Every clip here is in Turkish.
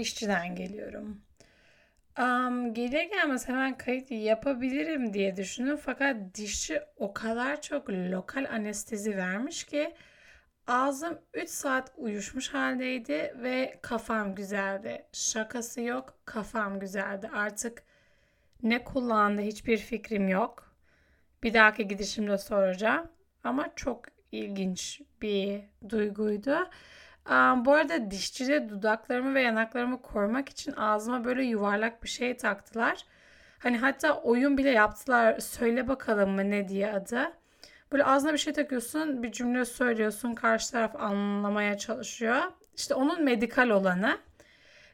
geliyorum. Dişçiden geliyorum. Um, gelir gelmez hemen kayıt yapabilirim diye düşündüm. Fakat dişçi o kadar çok lokal anestezi vermiş ki ağzım 3 saat uyuşmuş haldeydi ve kafam güzeldi. Şakası yok kafam güzeldi. Artık ne kullandı hiçbir fikrim yok. Bir dahaki gidişimde soracağım. Ama çok ilginç bir duyguydu. Um, bu arada dişçide dudaklarımı ve yanaklarımı korumak için ağzıma böyle yuvarlak bir şey taktılar. Hani hatta oyun bile yaptılar. Söyle bakalım mı ne diye adı. Böyle ağzına bir şey takıyorsun, bir cümle söylüyorsun, karşı taraf anlamaya çalışıyor. İşte onun medikal olanı.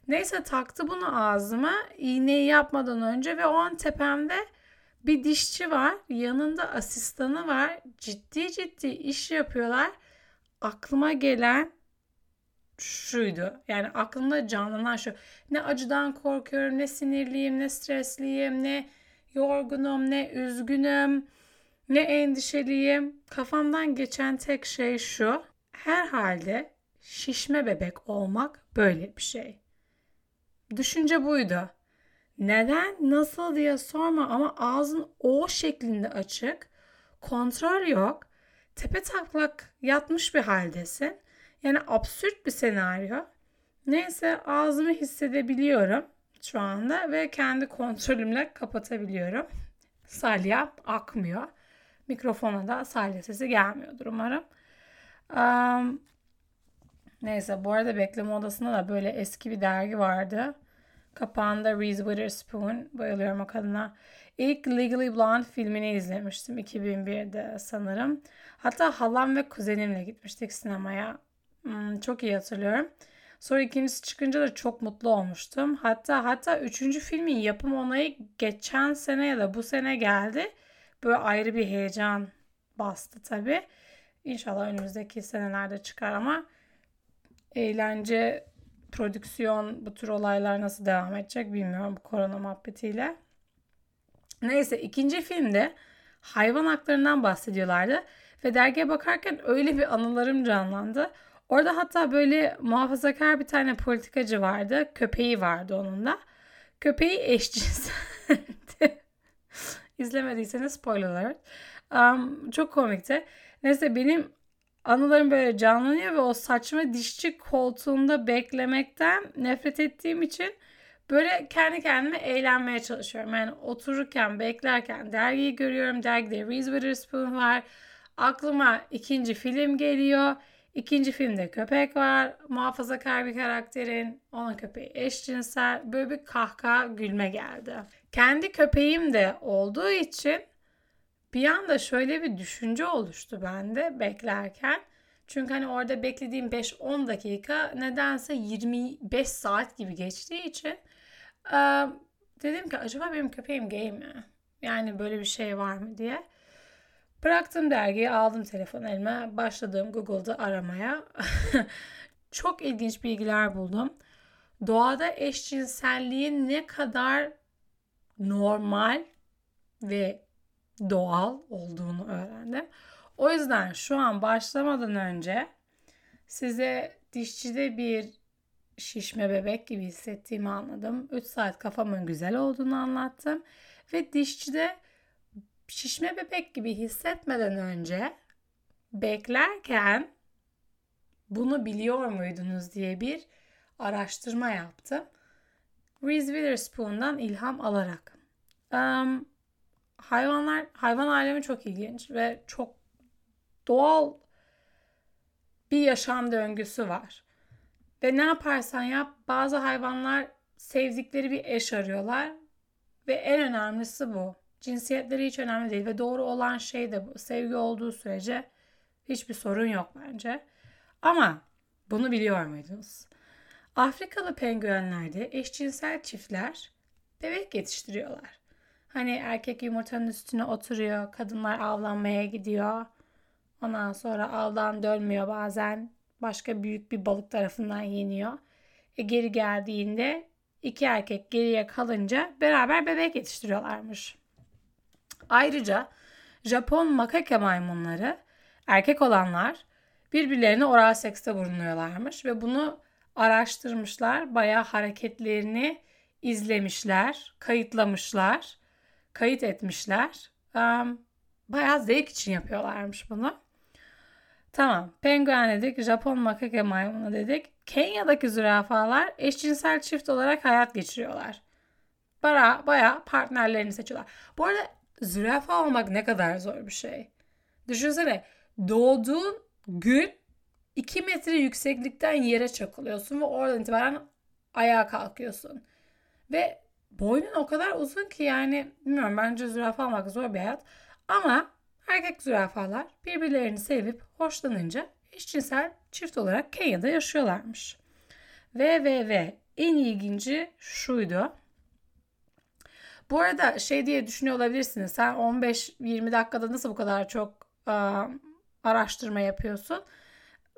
Neyse taktı bunu ağzıma iğneyi yapmadan önce ve o an tepemde bir dişçi var. Yanında asistanı var. Ciddi ciddi iş yapıyorlar. Aklıma gelen şuydu. Yani aklımda canlanan şu. Ne acıdan korkuyorum, ne sinirliyim, ne stresliyim, ne yorgunum, ne üzgünüm, ne endişeliyim. Kafamdan geçen tek şey şu. Herhalde şişme bebek olmak böyle bir şey. Düşünce buydu. Neden, nasıl diye sorma ama ağzın o şeklinde açık. Kontrol yok. Tepe taklak yatmış bir haldesin. Yani absürt bir senaryo. Neyse ağzımı hissedebiliyorum şu anda ve kendi kontrolümle kapatabiliyorum. Salya akmıyor. Mikrofona da salya sesi gelmiyordur umarım. Um, neyse bu arada bekleme odasında da böyle eski bir dergi vardı. Kapağında Reese Witherspoon. Bayılıyorum o kadına. İlk Legally Blonde filmini izlemiştim 2001'de sanırım. Hatta halam ve kuzenimle gitmiştik sinemaya. Hmm, çok iyi hatırlıyorum. Sonra ikincisi çıkınca da çok mutlu olmuştum. Hatta hatta üçüncü filmin yapım onayı geçen sene ya da bu sene geldi. Böyle ayrı bir heyecan bastı tabii. İnşallah önümüzdeki senelerde çıkar ama eğlence, prodüksiyon, bu tür olaylar nasıl devam edecek bilmiyorum bu korona muhabbetiyle. Neyse ikinci filmde hayvan haklarından bahsediyorlardı. Ve dergiye bakarken öyle bir anılarım canlandı. Orada hatta böyle muhafazakar bir tane politikacı vardı. Köpeği vardı onun da. Köpeği eşcinseldi. İzlemediyseniz spoiler alert. Um, çok komikti. Neyse benim anılarım böyle canlanıyor ve o saçma dişçi koltuğunda beklemekten nefret ettiğim için böyle kendi kendime eğlenmeye çalışıyorum. Yani otururken, beklerken dergiyi görüyorum. Dergide Reese Witherspoon var. Aklıma ikinci film geliyor. İkinci filmde köpek var. Muhafazakar bir karakterin. Onun köpeği eşcinsel. Böyle bir kahkaha gülme geldi. Kendi köpeğim de olduğu için bir anda şöyle bir düşünce oluştu bende beklerken. Çünkü hani orada beklediğim 5-10 dakika nedense 25 saat gibi geçtiği için dedim ki acaba benim köpeğim gay mi? Yani böyle bir şey var mı diye. Bıraktım dergiyi, aldım telefon elime, başladım Google'da aramaya. Çok ilginç bilgiler buldum. Doğada eşcinselliğin ne kadar normal ve doğal olduğunu öğrendim. O yüzden şu an başlamadan önce size dişçide bir şişme bebek gibi hissettiğimi anladım. 3 saat kafamın güzel olduğunu anlattım. Ve dişçide şişme bebek gibi hissetmeden önce beklerken bunu biliyor muydunuz diye bir araştırma yaptım. Reese Witherspoon'dan ilham alarak. Um, hayvanlar, hayvan alemi çok ilginç ve çok doğal bir yaşam döngüsü var. Ve ne yaparsan yap bazı hayvanlar sevdikleri bir eş arıyorlar ve en önemlisi bu. Cinsiyetleri hiç önemli değil ve doğru olan şey de. Sevgi olduğu sürece hiçbir sorun yok bence. Ama bunu biliyor muydunuz? Afrikalı penguenlerde eşcinsel çiftler bebek yetiştiriyorlar. Hani erkek yumurtanın üstüne oturuyor, kadınlar avlanmaya gidiyor. Ondan sonra avdan dönmüyor bazen. Başka büyük bir balık tarafından yeniyor. E geri geldiğinde iki erkek geriye kalınca beraber bebek yetiştiriyorlarmış. Ayrıca Japon makake maymunları erkek olanlar birbirlerine oral sekste bulunuyorlarmış ve bunu araştırmışlar. Bayağı hareketlerini izlemişler, kayıtlamışlar, kayıt etmişler. Bayağı zevk için yapıyorlarmış bunu. Tamam. Penguen dedik. Japon makake maymunu dedik. Kenya'daki zürafalar eşcinsel çift olarak hayat geçiriyorlar. Baya, baya partnerlerini seçiyorlar. Bu arada zürafa olmak ne kadar zor bir şey. Düşünsene doğduğun gün 2 metre yükseklikten yere çakılıyorsun ve oradan itibaren ayağa kalkıyorsun. Ve boynun o kadar uzun ki yani bilmiyorum bence zürafa olmak zor bir hayat. Ama erkek zürafalar birbirlerini sevip hoşlanınca eşcinsel çift olarak Kenya'da yaşıyorlarmış. Ve ve ve en ilginci şuydu. Bu arada şey diye düşünüyor olabilirsiniz. Sen 15-20 dakikada nasıl bu kadar çok ıı, araştırma yapıyorsun?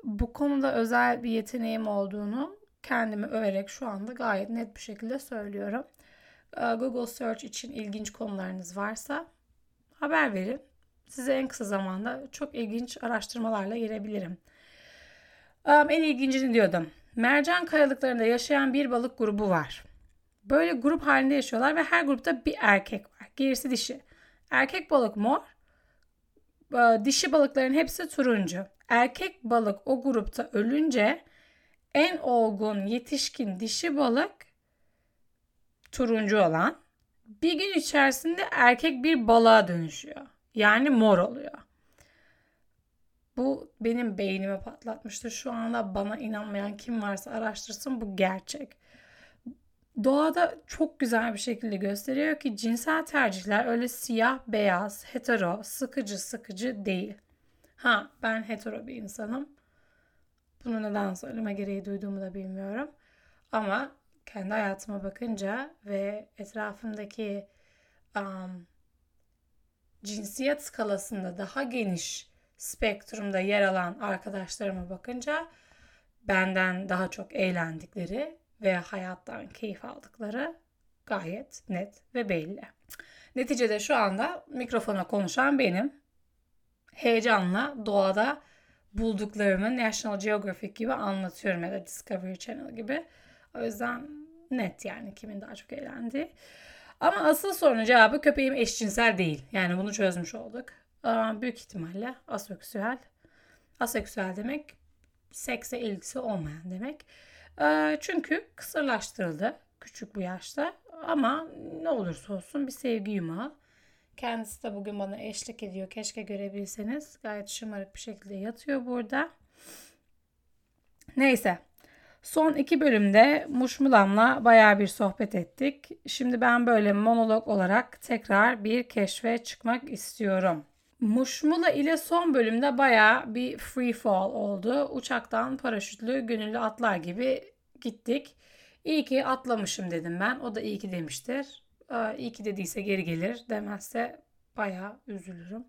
Bu konuda özel bir yeteneğim olduğunu kendimi överek şu anda gayet net bir şekilde söylüyorum. Google Search için ilginç konularınız varsa haber verin. Size en kısa zamanda çok ilginç araştırmalarla gelebilirim. En ilgincini diyordum. Mercan kayalıklarında yaşayan bir balık grubu var. Böyle grup halinde yaşıyorlar ve her grupta bir erkek var. Gerisi dişi. Erkek balık mor, dişi balıkların hepsi turuncu. Erkek balık o grupta ölünce en olgun yetişkin dişi balık turuncu olan bir gün içerisinde erkek bir balığa dönüşüyor. Yani mor oluyor. Bu benim beynimi patlatmıştır. Şu anda bana inanmayan kim varsa araştırsın bu gerçek. Doğada çok güzel bir şekilde gösteriyor ki cinsel tercihler öyle siyah, beyaz, hetero, sıkıcı sıkıcı değil. Ha ben hetero bir insanım. Bunu neden söyleme gereği duyduğumu da bilmiyorum. Ama kendi hayatıma bakınca ve etrafımdaki um, cinsiyet skalasında daha geniş spektrumda yer alan arkadaşlarıma bakınca benden daha çok eğlendikleri ve hayattan keyif aldıkları gayet net ve belli. Neticede şu anda mikrofona konuşan benim. Heyecanla doğada bulduklarımı National Geographic gibi anlatıyorum ya da Discovery Channel gibi. O yüzden net yani kimin daha çok eğlendiği. Ama asıl sorunun cevabı köpeğim eşcinsel değil. Yani bunu çözmüş olduk. Büyük ihtimalle aseksüel. Aseksüel demek sekse ilgisi olmayan demek. Çünkü kısırlaştırıldı küçük bu yaşta. Ama ne olursa olsun bir sevgi yumağı. Kendisi de bugün bana eşlik ediyor. Keşke görebilseniz. Gayet şımarık bir şekilde yatıyor burada. Neyse. Son iki bölümde Muşmulam'la baya bir sohbet ettik. Şimdi ben böyle monolog olarak tekrar bir keşfe çıkmak istiyorum. Muşmula ile son bölümde baya bir free fall oldu. Uçaktan paraşütlü gönüllü atlar gibi gittik. İyi ki atlamışım dedim ben. O da iyi ki demiştir. Ee, iyi ki dediyse geri gelir. Demezse baya üzülürüm.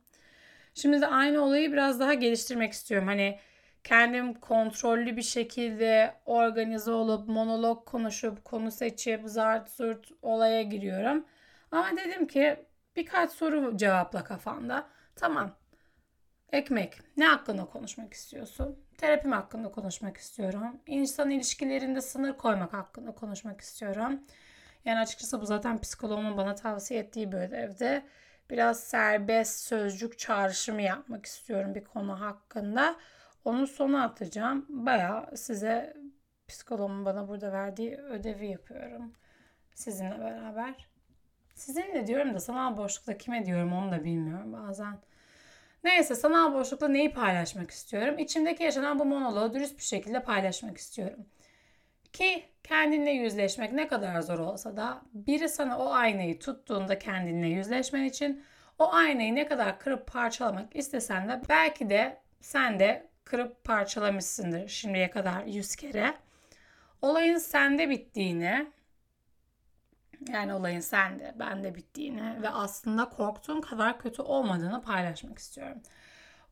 Şimdi de aynı olayı biraz daha geliştirmek istiyorum. Hani kendim kontrollü bir şekilde organize olup monolog konuşup konu seçip zart zurt olaya giriyorum. Ama dedim ki birkaç soru cevapla kafanda. Tamam. Ekmek. Ne hakkında konuşmak istiyorsun? Terapim hakkında konuşmak istiyorum. İnsan ilişkilerinde sınır koymak hakkında konuşmak istiyorum. Yani açıkçası bu zaten psikoloğumun bana tavsiye ettiği bir ödevde. Biraz serbest sözcük çağrışımı yapmak istiyorum bir konu hakkında. Onu sona atacağım. Baya size psikologun bana burada verdiği ödevi yapıyorum. Sizinle beraber. Sizinle diyorum da sanal boşlukta kime diyorum onu da bilmiyorum bazen. Neyse sanal boşlukta neyi paylaşmak istiyorum? İçimdeki yaşanan bu monoloğu dürüst bir şekilde paylaşmak istiyorum. Ki kendinle yüzleşmek ne kadar zor olsa da biri sana o aynayı tuttuğunda kendinle yüzleşmen için o aynayı ne kadar kırıp parçalamak istesen de belki de sen de kırıp parçalamışsındır şimdiye kadar yüz kere. Olayın sende bittiğini yani olayın sende, bende bittiğini ve aslında korktuğun kadar kötü olmadığını paylaşmak istiyorum.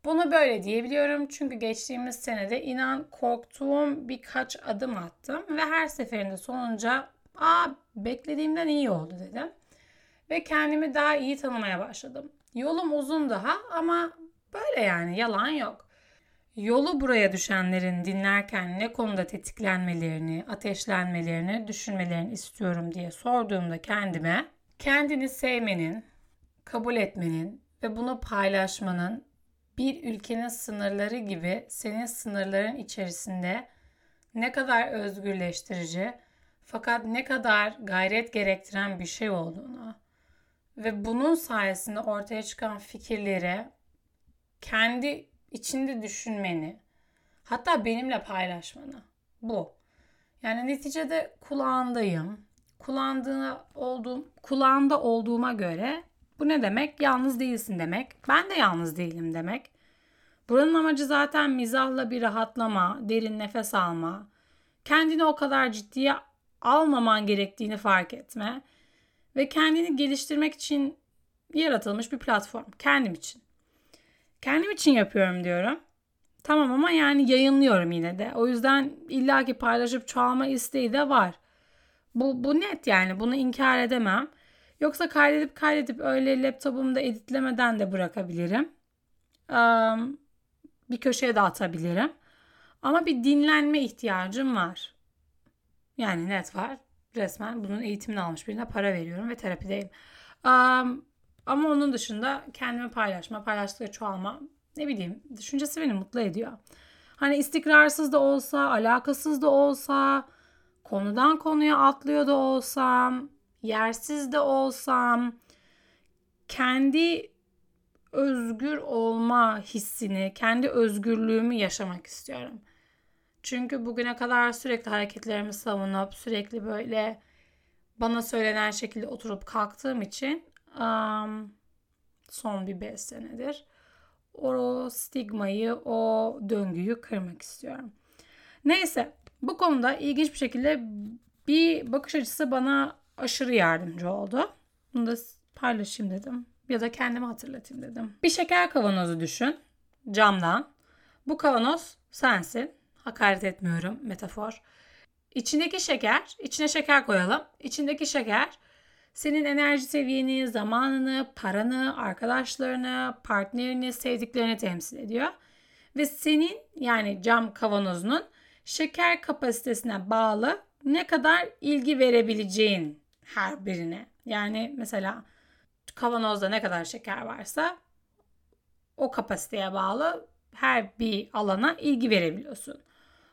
Bunu böyle diyebiliyorum çünkü geçtiğimiz senede inan korktuğum birkaç adım attım ve her seferinde sonunca aa beklediğimden iyi oldu dedim. Ve kendimi daha iyi tanımaya başladım. Yolum uzun daha ama böyle yani yalan yok. Yolu buraya düşenlerin dinlerken ne konuda tetiklenmelerini, ateşlenmelerini, düşünmelerini istiyorum diye sorduğumda kendime kendini sevmenin, kabul etmenin ve bunu paylaşmanın bir ülkenin sınırları gibi senin sınırların içerisinde ne kadar özgürleştirici fakat ne kadar gayret gerektiren bir şey olduğunu ve bunun sayesinde ortaya çıkan fikirleri kendi içinde düşünmeni hatta benimle paylaşmanı bu. Yani neticede kulağındayım. Kulağında olduğum, kulağında olduğuma göre bu ne demek? Yalnız değilsin demek. Ben de yalnız değilim demek. Buranın amacı zaten mizahla bir rahatlama, derin nefes alma, kendini o kadar ciddiye almaman gerektiğini fark etme ve kendini geliştirmek için yaratılmış bir platform. Kendim için. Kendim için yapıyorum diyorum. Tamam ama yani yayınlıyorum yine de. O yüzden illaki paylaşıp çoğalma isteği de var. Bu, bu net yani bunu inkar edemem. Yoksa kaydedip kaydedip öyle laptopumda editlemeden de bırakabilirim. Um, bir köşeye de atabilirim. Ama bir dinlenme ihtiyacım var. Yani net var. Resmen bunun eğitimini almış birine para veriyorum ve terapideyim. Um, ama onun dışında kendimi paylaşma, paylaştıkça çoğalma ne bileyim düşüncesi beni mutlu ediyor. Hani istikrarsız da olsa, alakasız da olsa, konudan konuya atlıyor da olsam, yersiz de olsam, kendi özgür olma hissini, kendi özgürlüğümü yaşamak istiyorum. Çünkü bugüne kadar sürekli hareketlerimi savunup sürekli böyle bana söylenen şekilde oturup kalktığım için um, son bir 5 senedir o stigmayı, o döngüyü kırmak istiyorum. Neyse bu konuda ilginç bir şekilde bir bakış açısı bana aşırı yardımcı oldu. Bunu da paylaşayım dedim. Ya da kendime hatırlatayım dedim. Bir şeker kavanozu düşün. Camdan. Bu kavanoz sensin. Hakaret etmiyorum metafor. İçindeki şeker, içine şeker koyalım. İçindeki şeker senin enerji seviyeni, zamanını, paranı, arkadaşlarını, partnerini, sevdiklerini temsil ediyor. Ve senin yani cam kavanozunun şeker kapasitesine bağlı ne kadar ilgi verebileceğin her birine. Yani mesela kavanozda ne kadar şeker varsa o kapasiteye bağlı her bir alana ilgi verebiliyorsun.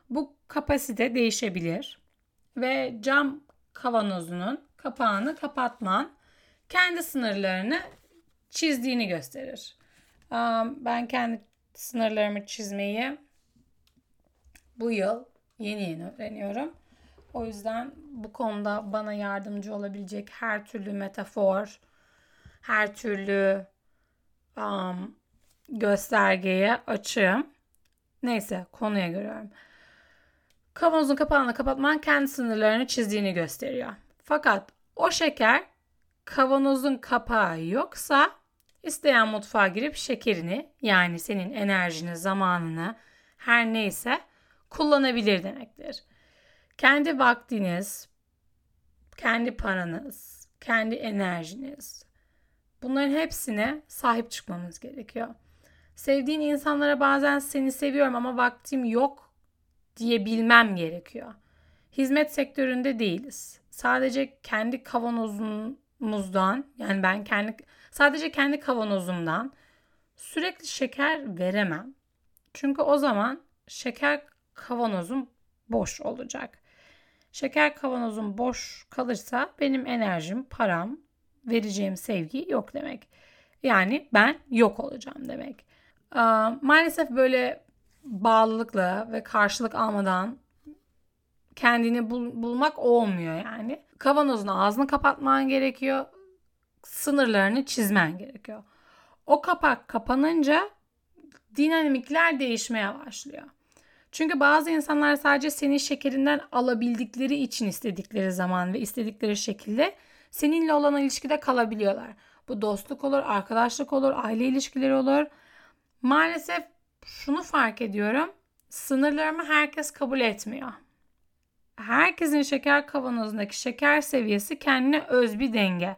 Bu kapasite değişebilir ve cam kavanozunun kapağını kapatman kendi sınırlarını çizdiğini gösterir. Ben kendi sınırlarımı çizmeyi bu yıl yeni yeni öğreniyorum. O yüzden bu konuda bana yardımcı olabilecek her türlü metafor, her türlü um, göstergeye açığım. Neyse konuya görüyorum. Kavanozun kapağını kapatman kendi sınırlarını çizdiğini gösteriyor. Fakat o şeker kavanozun kapağı yoksa isteyen mutfağa girip şekerini yani senin enerjini, zamanını her neyse kullanabilir demektir. Kendi vaktiniz, kendi paranız, kendi enerjiniz bunların hepsine sahip çıkmamız gerekiyor. Sevdiğin insanlara bazen seni seviyorum ama vaktim yok diyebilmem gerekiyor. Hizmet sektöründe değiliz sadece kendi kavanozumuzdan yani ben kendi sadece kendi kavanozumdan sürekli şeker veremem. Çünkü o zaman şeker kavanozum boş olacak. Şeker kavanozum boş kalırsa benim enerjim, param, vereceğim sevgi yok demek. Yani ben yok olacağım demek. Maalesef böyle bağlılıkla ve karşılık almadan kendini bul, bulmak olmuyor yani. Kavanozun ağzını kapatman gerekiyor. Sınırlarını çizmen gerekiyor. O kapak kapanınca dinamikler değişmeye başlıyor. Çünkü bazı insanlar sadece senin şekerinden alabildikleri için istedikleri zaman ve istedikleri şekilde seninle olan ilişkide kalabiliyorlar. Bu dostluk olur, arkadaşlık olur, aile ilişkileri olur. Maalesef şunu fark ediyorum. Sınırlarımı herkes kabul etmiyor herkesin şeker kavanozundaki şeker seviyesi kendine öz bir denge.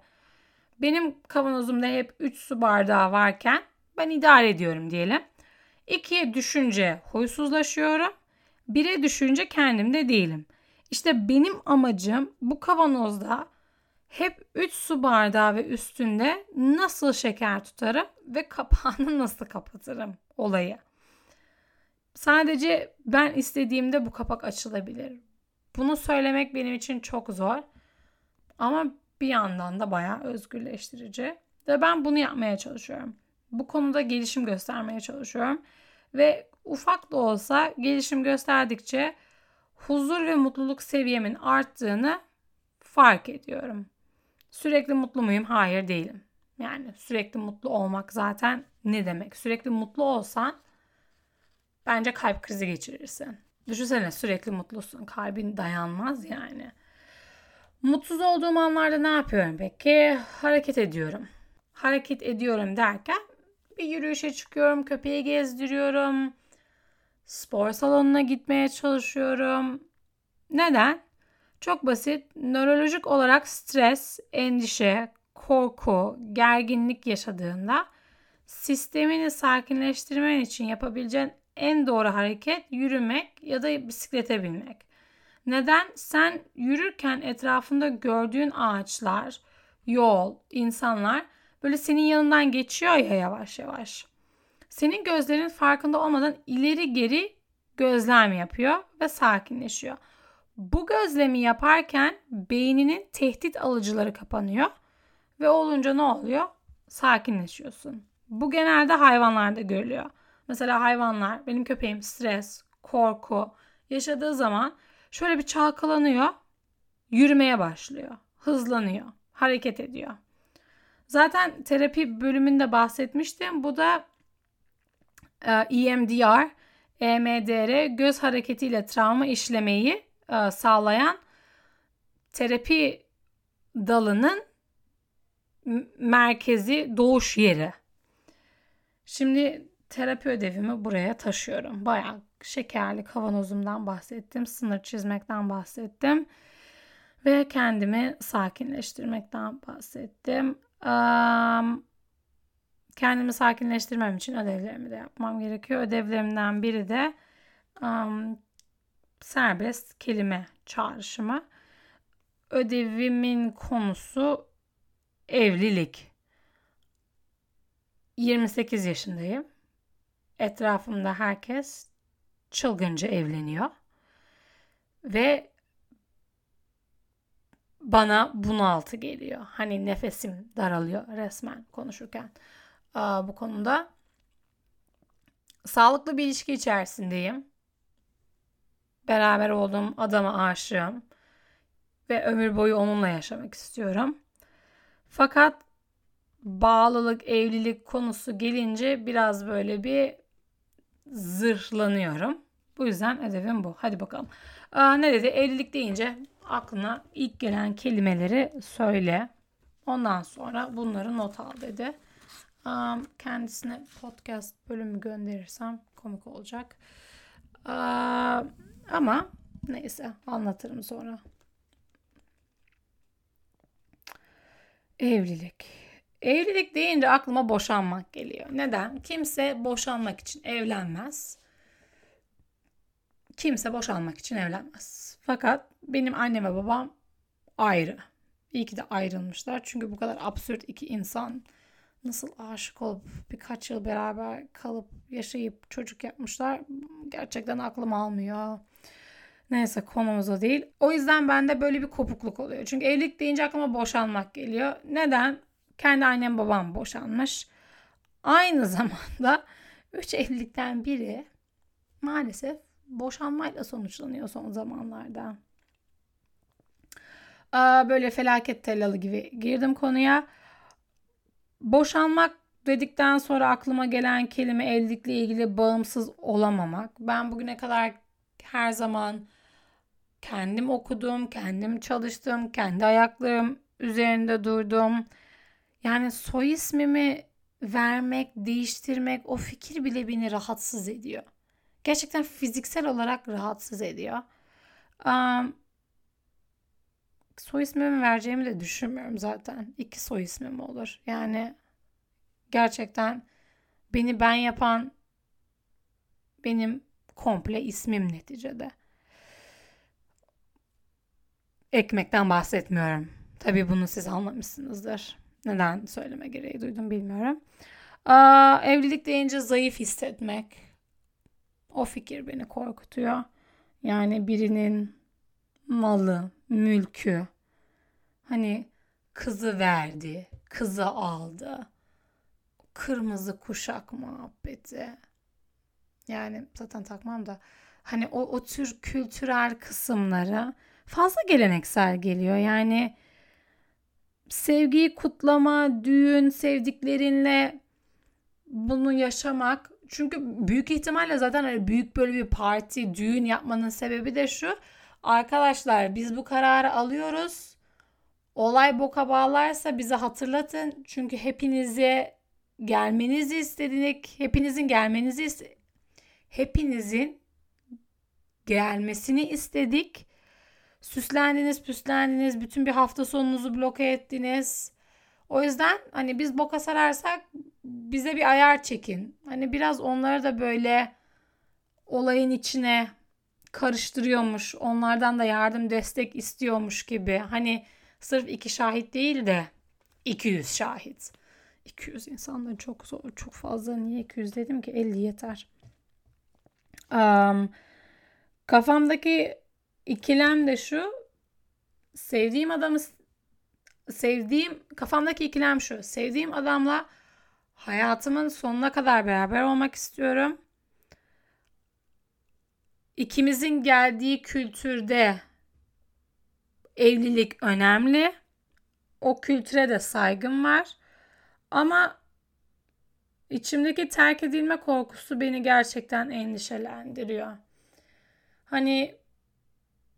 Benim kavanozumda hep 3 su bardağı varken ben idare ediyorum diyelim. İkiye düşünce huysuzlaşıyorum. Bire düşünce kendimde değilim. İşte benim amacım bu kavanozda hep 3 su bardağı ve üstünde nasıl şeker tutarım ve kapağını nasıl kapatırım olayı. Sadece ben istediğimde bu kapak açılabilir. Bunu söylemek benim için çok zor. Ama bir yandan da bayağı özgürleştirici. Ve ben bunu yapmaya çalışıyorum. Bu konuda gelişim göstermeye çalışıyorum. Ve ufak da olsa gelişim gösterdikçe huzur ve mutluluk seviyemin arttığını fark ediyorum. Sürekli mutlu muyum? Hayır değilim. Yani sürekli mutlu olmak zaten ne demek? Sürekli mutlu olsan bence kalp krizi geçirirsin. Düşünsene sürekli mutlusun. Kalbin dayanmaz yani. Mutsuz olduğum anlarda ne yapıyorum peki? Hareket ediyorum. Hareket ediyorum derken bir yürüyüşe çıkıyorum, köpeği gezdiriyorum. Spor salonuna gitmeye çalışıyorum. Neden? Çok basit. Nörolojik olarak stres, endişe, korku, gerginlik yaşadığında sistemini sakinleştirmen için yapabileceğin en doğru hareket yürümek ya da bisiklete binmek. Neden? Sen yürürken etrafında gördüğün ağaçlar, yol, insanlar böyle senin yanından geçiyor ya yavaş yavaş. Senin gözlerin farkında olmadan ileri geri gözlem yapıyor ve sakinleşiyor. Bu gözlemi yaparken beyninin tehdit alıcıları kapanıyor ve olunca ne oluyor? Sakinleşiyorsun. Bu genelde hayvanlarda görülüyor. Mesela hayvanlar, benim köpeğim stres, korku yaşadığı zaman şöyle bir çalkalanıyor, yürümeye başlıyor, hızlanıyor, hareket ediyor. Zaten terapi bölümünde bahsetmiştim. Bu da EMDR, EMDR göz hareketiyle travma işlemeyi e, sağlayan terapi dalının merkezi doğuş yeri. Şimdi terapi ödevimi buraya taşıyorum. Bayağı şekerli kavanozumdan bahsettim. Sınır çizmekten bahsettim. Ve kendimi sakinleştirmekten bahsettim. kendimi sakinleştirmem için ödevlerimi de yapmam gerekiyor. Ödevlerimden biri de serbest kelime çağrışımı. Ödevimin konusu evlilik. 28 yaşındayım. Etrafımda herkes çılgınca evleniyor. Ve bana bunaltı geliyor. Hani nefesim daralıyor resmen konuşurken. Aa, bu konuda sağlıklı bir ilişki içerisindeyim. Beraber olduğum adama aşığım ve ömür boyu onunla yaşamak istiyorum. Fakat bağlılık, evlilik konusu gelince biraz böyle bir zırhlanıyorum. Bu yüzden ödevim bu. Hadi bakalım. Aa, ne dedi? Evlilik deyince aklına ilk gelen kelimeleri söyle. Ondan sonra bunları not al dedi. Aa, kendisine podcast bölümü gönderirsem komik olacak. Aa, ama neyse anlatırım sonra. Evlilik. Evlilik deyince aklıma boşanmak geliyor. Neden? Kimse boşanmak için evlenmez. Kimse boşanmak için evlenmez. Fakat benim annem ve babam ayrı. İyi ki de ayrılmışlar. Çünkü bu kadar absürt iki insan nasıl aşık olup birkaç yıl beraber kalıp yaşayıp çocuk yapmışlar gerçekten aklım almıyor. Neyse konumuz o değil. O yüzden bende böyle bir kopukluk oluyor. Çünkü evlilik deyince aklıma boşanmak geliyor. Neden? Kendi annem babam boşanmış. Aynı zamanda üç evlilikten biri maalesef boşanmayla sonuçlanıyor son zamanlarda. Böyle felaket tellalı gibi girdim konuya. Boşanmak dedikten sonra aklıma gelen kelime evlilikle ilgili bağımsız olamamak. Ben bugüne kadar her zaman kendim okudum, kendim çalıştım, kendi ayaklarım üzerinde durdum. Yani soy ismimi vermek, değiştirmek o fikir bile beni rahatsız ediyor. Gerçekten fiziksel olarak rahatsız ediyor. Um, soy ismimi vereceğimi de düşünmüyorum zaten. İki soy ismim olur. Yani gerçekten beni ben yapan benim komple ismim neticede. Ekmekten bahsetmiyorum. Tabii bunu siz anlamışsınızdır. Neden söyleme gereği duydum bilmiyorum. Aa, evlilik deyince zayıf hissetmek. O fikir beni korkutuyor. Yani birinin malı, mülkü, hani kızı verdi, kızı aldı. Kırmızı kuşak muhabbeti. Yani zaten takmam da hani o, o tür kültürel kısımları fazla geleneksel geliyor. Yani sevgiyi kutlama, düğün, sevdiklerinle bunu yaşamak çünkü büyük ihtimalle zaten hani büyük böyle bir parti, düğün yapmanın sebebi de şu. Arkadaşlar biz bu kararı alıyoruz. Olay boka bağlarsa bize hatırlatın. Çünkü hepinize gelmenizi istedik. Hepinizin gelmenizi hepinizin gelmesini istedik. Süslendiniz, püslendiniz, bütün bir hafta sonunuzu bloke ettiniz. O yüzden hani biz boka sararsak bize bir ayar çekin. Hani biraz onları da böyle olayın içine karıştırıyormuş. Onlardan da yardım destek istiyormuş gibi. Hani sırf iki şahit değil de 200 şahit. 200 insanların çok zor, çok fazla. Niye 200 dedim ki 50 yeter. Um, kafamdaki ikilem de şu. Sevdiğim adamı sevdiğim kafamdaki ikilem şu. Sevdiğim adamla hayatımın sonuna kadar beraber olmak istiyorum. İkimizin geldiği kültürde evlilik önemli. O kültüre de saygım var. Ama içimdeki terk edilme korkusu beni gerçekten endişelendiriyor. Hani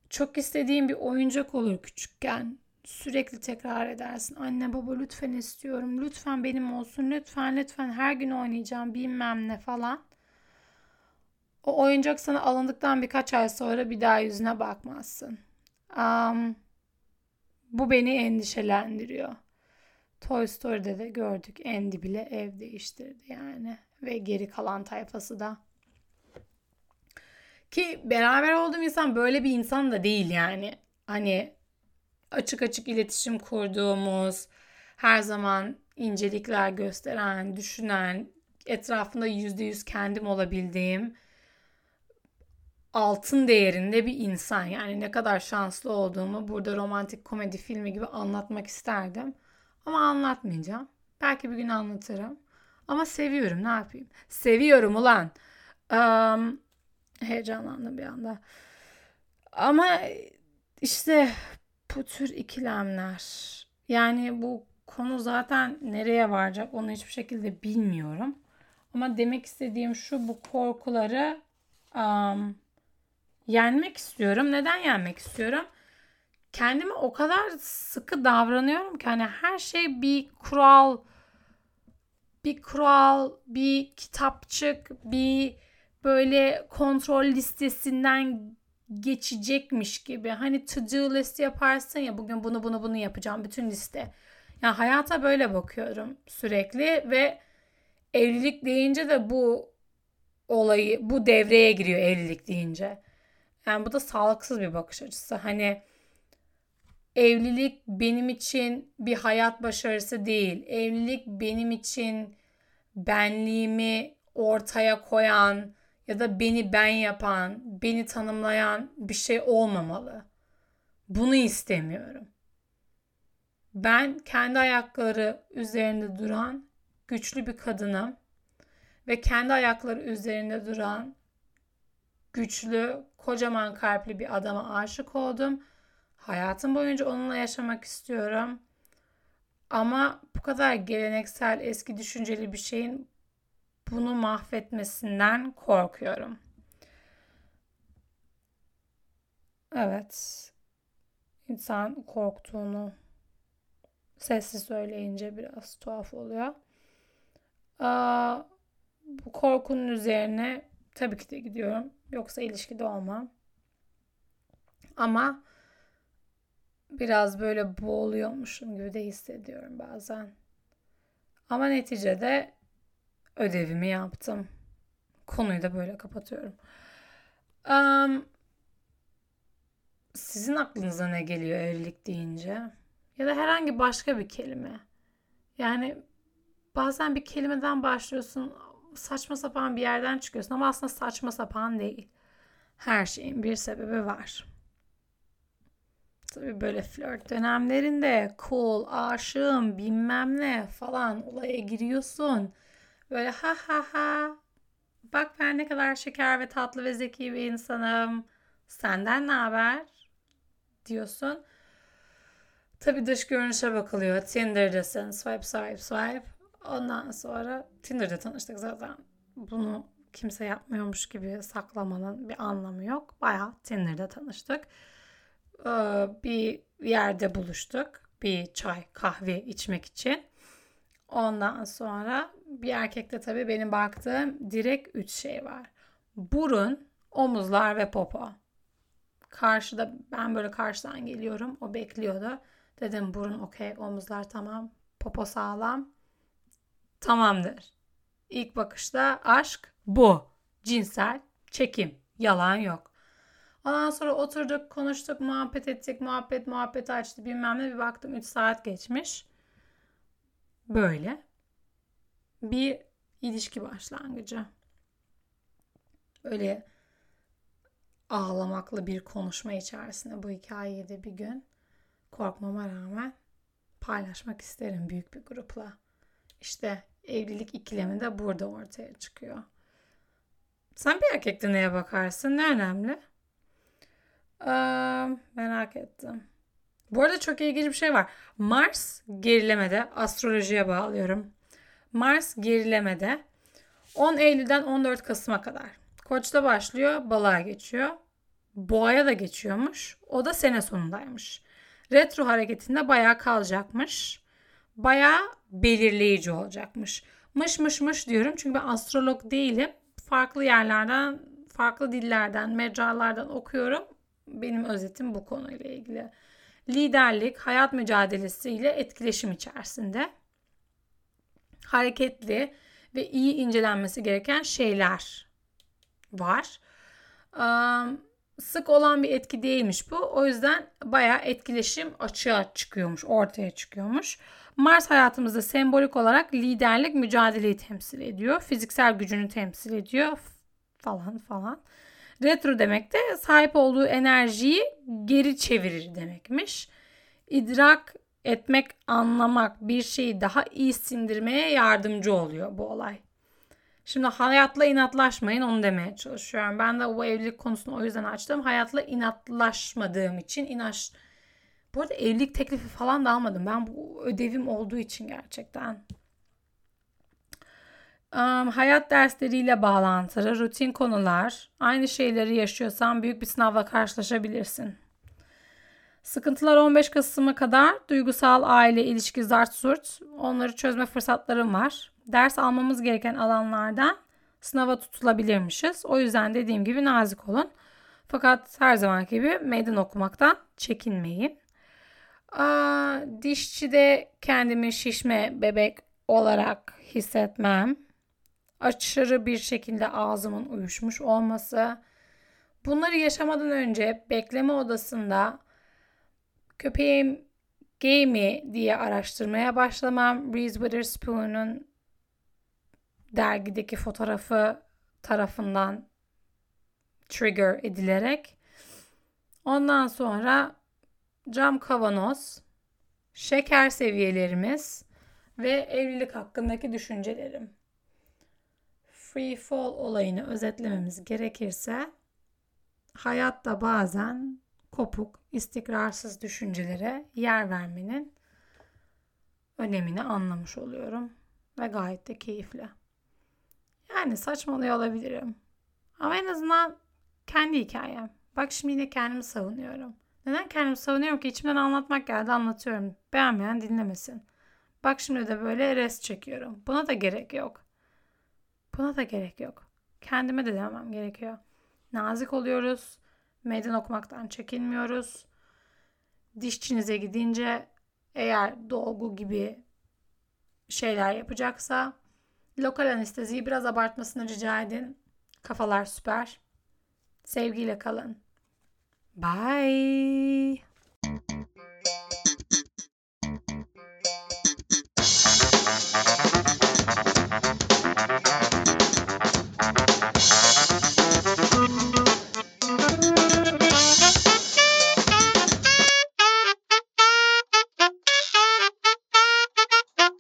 çok istediğim bir oyuncak olur küçükken. Sürekli tekrar edersin. Anne baba lütfen istiyorum. Lütfen benim olsun. Lütfen lütfen her gün oynayacağım bilmem ne falan. O oyuncak sana alındıktan birkaç ay sonra bir daha yüzüne bakmazsın. Um, bu beni endişelendiriyor. Toy Story'de de gördük. Andy bile ev değiştirdi yani. Ve geri kalan tayfası da. Ki beraber olduğum insan böyle bir insan da değil yani. Hani açık açık iletişim kurduğumuz, her zaman incelikler gösteren, düşünen, etrafında yüzde yüz kendim olabildiğim altın değerinde bir insan. Yani ne kadar şanslı olduğumu burada romantik komedi filmi gibi anlatmak isterdim. Ama anlatmayacağım. Belki bir gün anlatırım. Ama seviyorum ne yapayım. Seviyorum ulan. Um, heyecanlandım bir anda. Ama işte bu tür ikilemler. Yani bu konu zaten nereye varacak onu hiçbir şekilde bilmiyorum. Ama demek istediğim şu bu korkuları um, yenmek istiyorum. Neden yenmek istiyorum? Kendime o kadar sıkı davranıyorum ki hani her şey bir kural, bir kural, bir kitapçık, bir böyle kontrol listesinden geçecekmiş gibi. Hani to do list yaparsın ya bugün bunu bunu bunu yapacağım bütün liste. Yani hayata böyle bakıyorum sürekli ve evlilik deyince de bu olayı bu devreye giriyor evlilik deyince. Yani bu da sağlıksız bir bakış açısı. Hani evlilik benim için bir hayat başarısı değil. Evlilik benim için benliğimi ortaya koyan ya da beni ben yapan, beni tanımlayan bir şey olmamalı. Bunu istemiyorum. Ben kendi ayakları üzerinde duran güçlü bir kadınım ve kendi ayakları üzerinde duran güçlü, kocaman kalpli bir adama aşık oldum. Hayatım boyunca onunla yaşamak istiyorum. Ama bu kadar geleneksel, eski düşünceli bir şeyin bunu mahvetmesinden korkuyorum. Evet. İnsan korktuğunu sessiz söyleyince biraz tuhaf oluyor. Aa, bu korkunun üzerine tabii ki de gidiyorum. Yoksa ilişkide olmam. Ama biraz böyle boğuluyormuşum gibi de hissediyorum bazen. Ama neticede ödevimi yaptım. konuyu da böyle kapatıyorum. Um, sizin aklınıza ne geliyor evlilik deyince? Ya da herhangi başka bir kelime. Yani bazen bir kelimeden başlıyorsun saçma sapan bir yerden çıkıyorsun ama aslında saçma sapan değil. Her şeyin bir sebebi var. Tabii böyle flört dönemlerinde cool, aşığım, bilmem ne falan olaya giriyorsun. Böyle ha ha ha. Bak ben ne kadar şeker ve tatlı ve zeki bir insanım. Senden ne haber? Diyorsun. Tabii dış görünüşe bakılıyor. Tinder'dasın. Swipe swipe swipe. Ondan sonra Tinder'da tanıştık zaten. Bunu kimse yapmıyormuş gibi saklamanın bir anlamı yok. Bayağı Tinder'da tanıştık. Ee, bir yerde buluştuk. Bir çay, kahve içmek için. Ondan sonra bir erkekte tabii benim baktığım direkt üç şey var. Burun, omuzlar ve popo. Karşıda ben böyle karşıdan geliyorum. O bekliyordu. Dedim burun okey, omuzlar tamam, popo sağlam. Tamamdır. İlk bakışta aşk bu. Cinsel çekim. Yalan yok. Ondan sonra oturduk, konuştuk, muhabbet ettik, muhabbet muhabbet açtı bilmem ne. Bir baktım 3 saat geçmiş. Böyle bir ilişki başlangıcı. Öyle ağlamaklı bir konuşma içerisinde bu hikayeyi de bir gün korkmama rağmen paylaşmak isterim büyük bir grupla. İşte evlilik ikilemi de burada ortaya çıkıyor. Sen bir erkekte neye bakarsın? Ne önemli? Ee, merak ettim. Bu arada çok ilginç bir şey var. Mars gerilemede, astrolojiye bağlıyorum. Mars gerilemede 10 Eylül'den 14 Kasım'a kadar. Koç'ta başlıyor, balığa geçiyor. Boğa'ya da geçiyormuş. O da sene sonundaymış. Retro hareketinde bayağı kalacakmış. Bayağı belirleyici olacakmış. Mış mış mış diyorum çünkü ben astrolog değilim. Farklı yerlerden, farklı dillerden, mecralardan okuyorum. Benim özetim bu konuyla ilgili. Liderlik, hayat mücadelesi ile etkileşim içerisinde hareketli ve iyi incelenmesi gereken şeyler var. Sık olan bir etki değilmiş bu. O yüzden bayağı etkileşim açığa çıkıyormuş, ortaya çıkıyormuş. Mars hayatımızda sembolik olarak liderlik mücadeleyi temsil ediyor. Fiziksel gücünü temsil ediyor falan falan. Retro demek de sahip olduğu enerjiyi geri çevirir demekmiş. İdrak etmek, anlamak, bir şeyi daha iyi sindirmeye yardımcı oluyor bu olay. Şimdi hayatla inatlaşmayın onu demeye çalışıyorum. Ben de bu evlilik konusunu o yüzden açtım. Hayatla inatlaşmadığım için inaş bu arada evlilik teklifi falan da almadım. Ben bu ödevim olduğu için gerçekten. Um, hayat dersleriyle bağlantılı rutin konular. Aynı şeyleri yaşıyorsan büyük bir sınavla karşılaşabilirsin. Sıkıntılar 15 Kasım'a kadar duygusal aile ilişki zart surt. Onları çözme fırsatlarım var. Ders almamız gereken alanlardan sınava tutulabilirmişiz. O yüzden dediğim gibi nazik olun. Fakat her zaman gibi meydan okumaktan çekinmeyin. Aa, dişçide kendimi şişme bebek olarak hissetmem. Aşırı bir şekilde ağzımın uyuşmuş olması. Bunları yaşamadan önce bekleme odasında köpeğim gay mi diye araştırmaya başlamam. Reese Witherspoon'un dergideki fotoğrafı tarafından trigger edilerek ondan sonra cam kavanoz, şeker seviyelerimiz ve evlilik hakkındaki düşüncelerim. Free fall olayını özetlememiz gerekirse hayatta bazen kopuk, istikrarsız düşüncelere yer vermenin önemini anlamış oluyorum ve gayet de keyifli. Yani saçmalıyor olabilirim. Ama en azından kendi hikayem. Bak şimdi yine kendimi savunuyorum. Neden kendimi savunuyorum ki? İçimden anlatmak geldi anlatıyorum. Beğenmeyen dinlemesin. Bak şimdi de böyle res çekiyorum. Buna da gerek yok. Buna da gerek yok. Kendime de demem gerekiyor. Nazik oluyoruz. Meydan okumaktan çekinmiyoruz. Dişçinize gidince eğer dolgu gibi şeyler yapacaksa lokal anesteziyi biraz abartmasını rica edin. Kafalar süper. Sevgiyle kalın. Bye.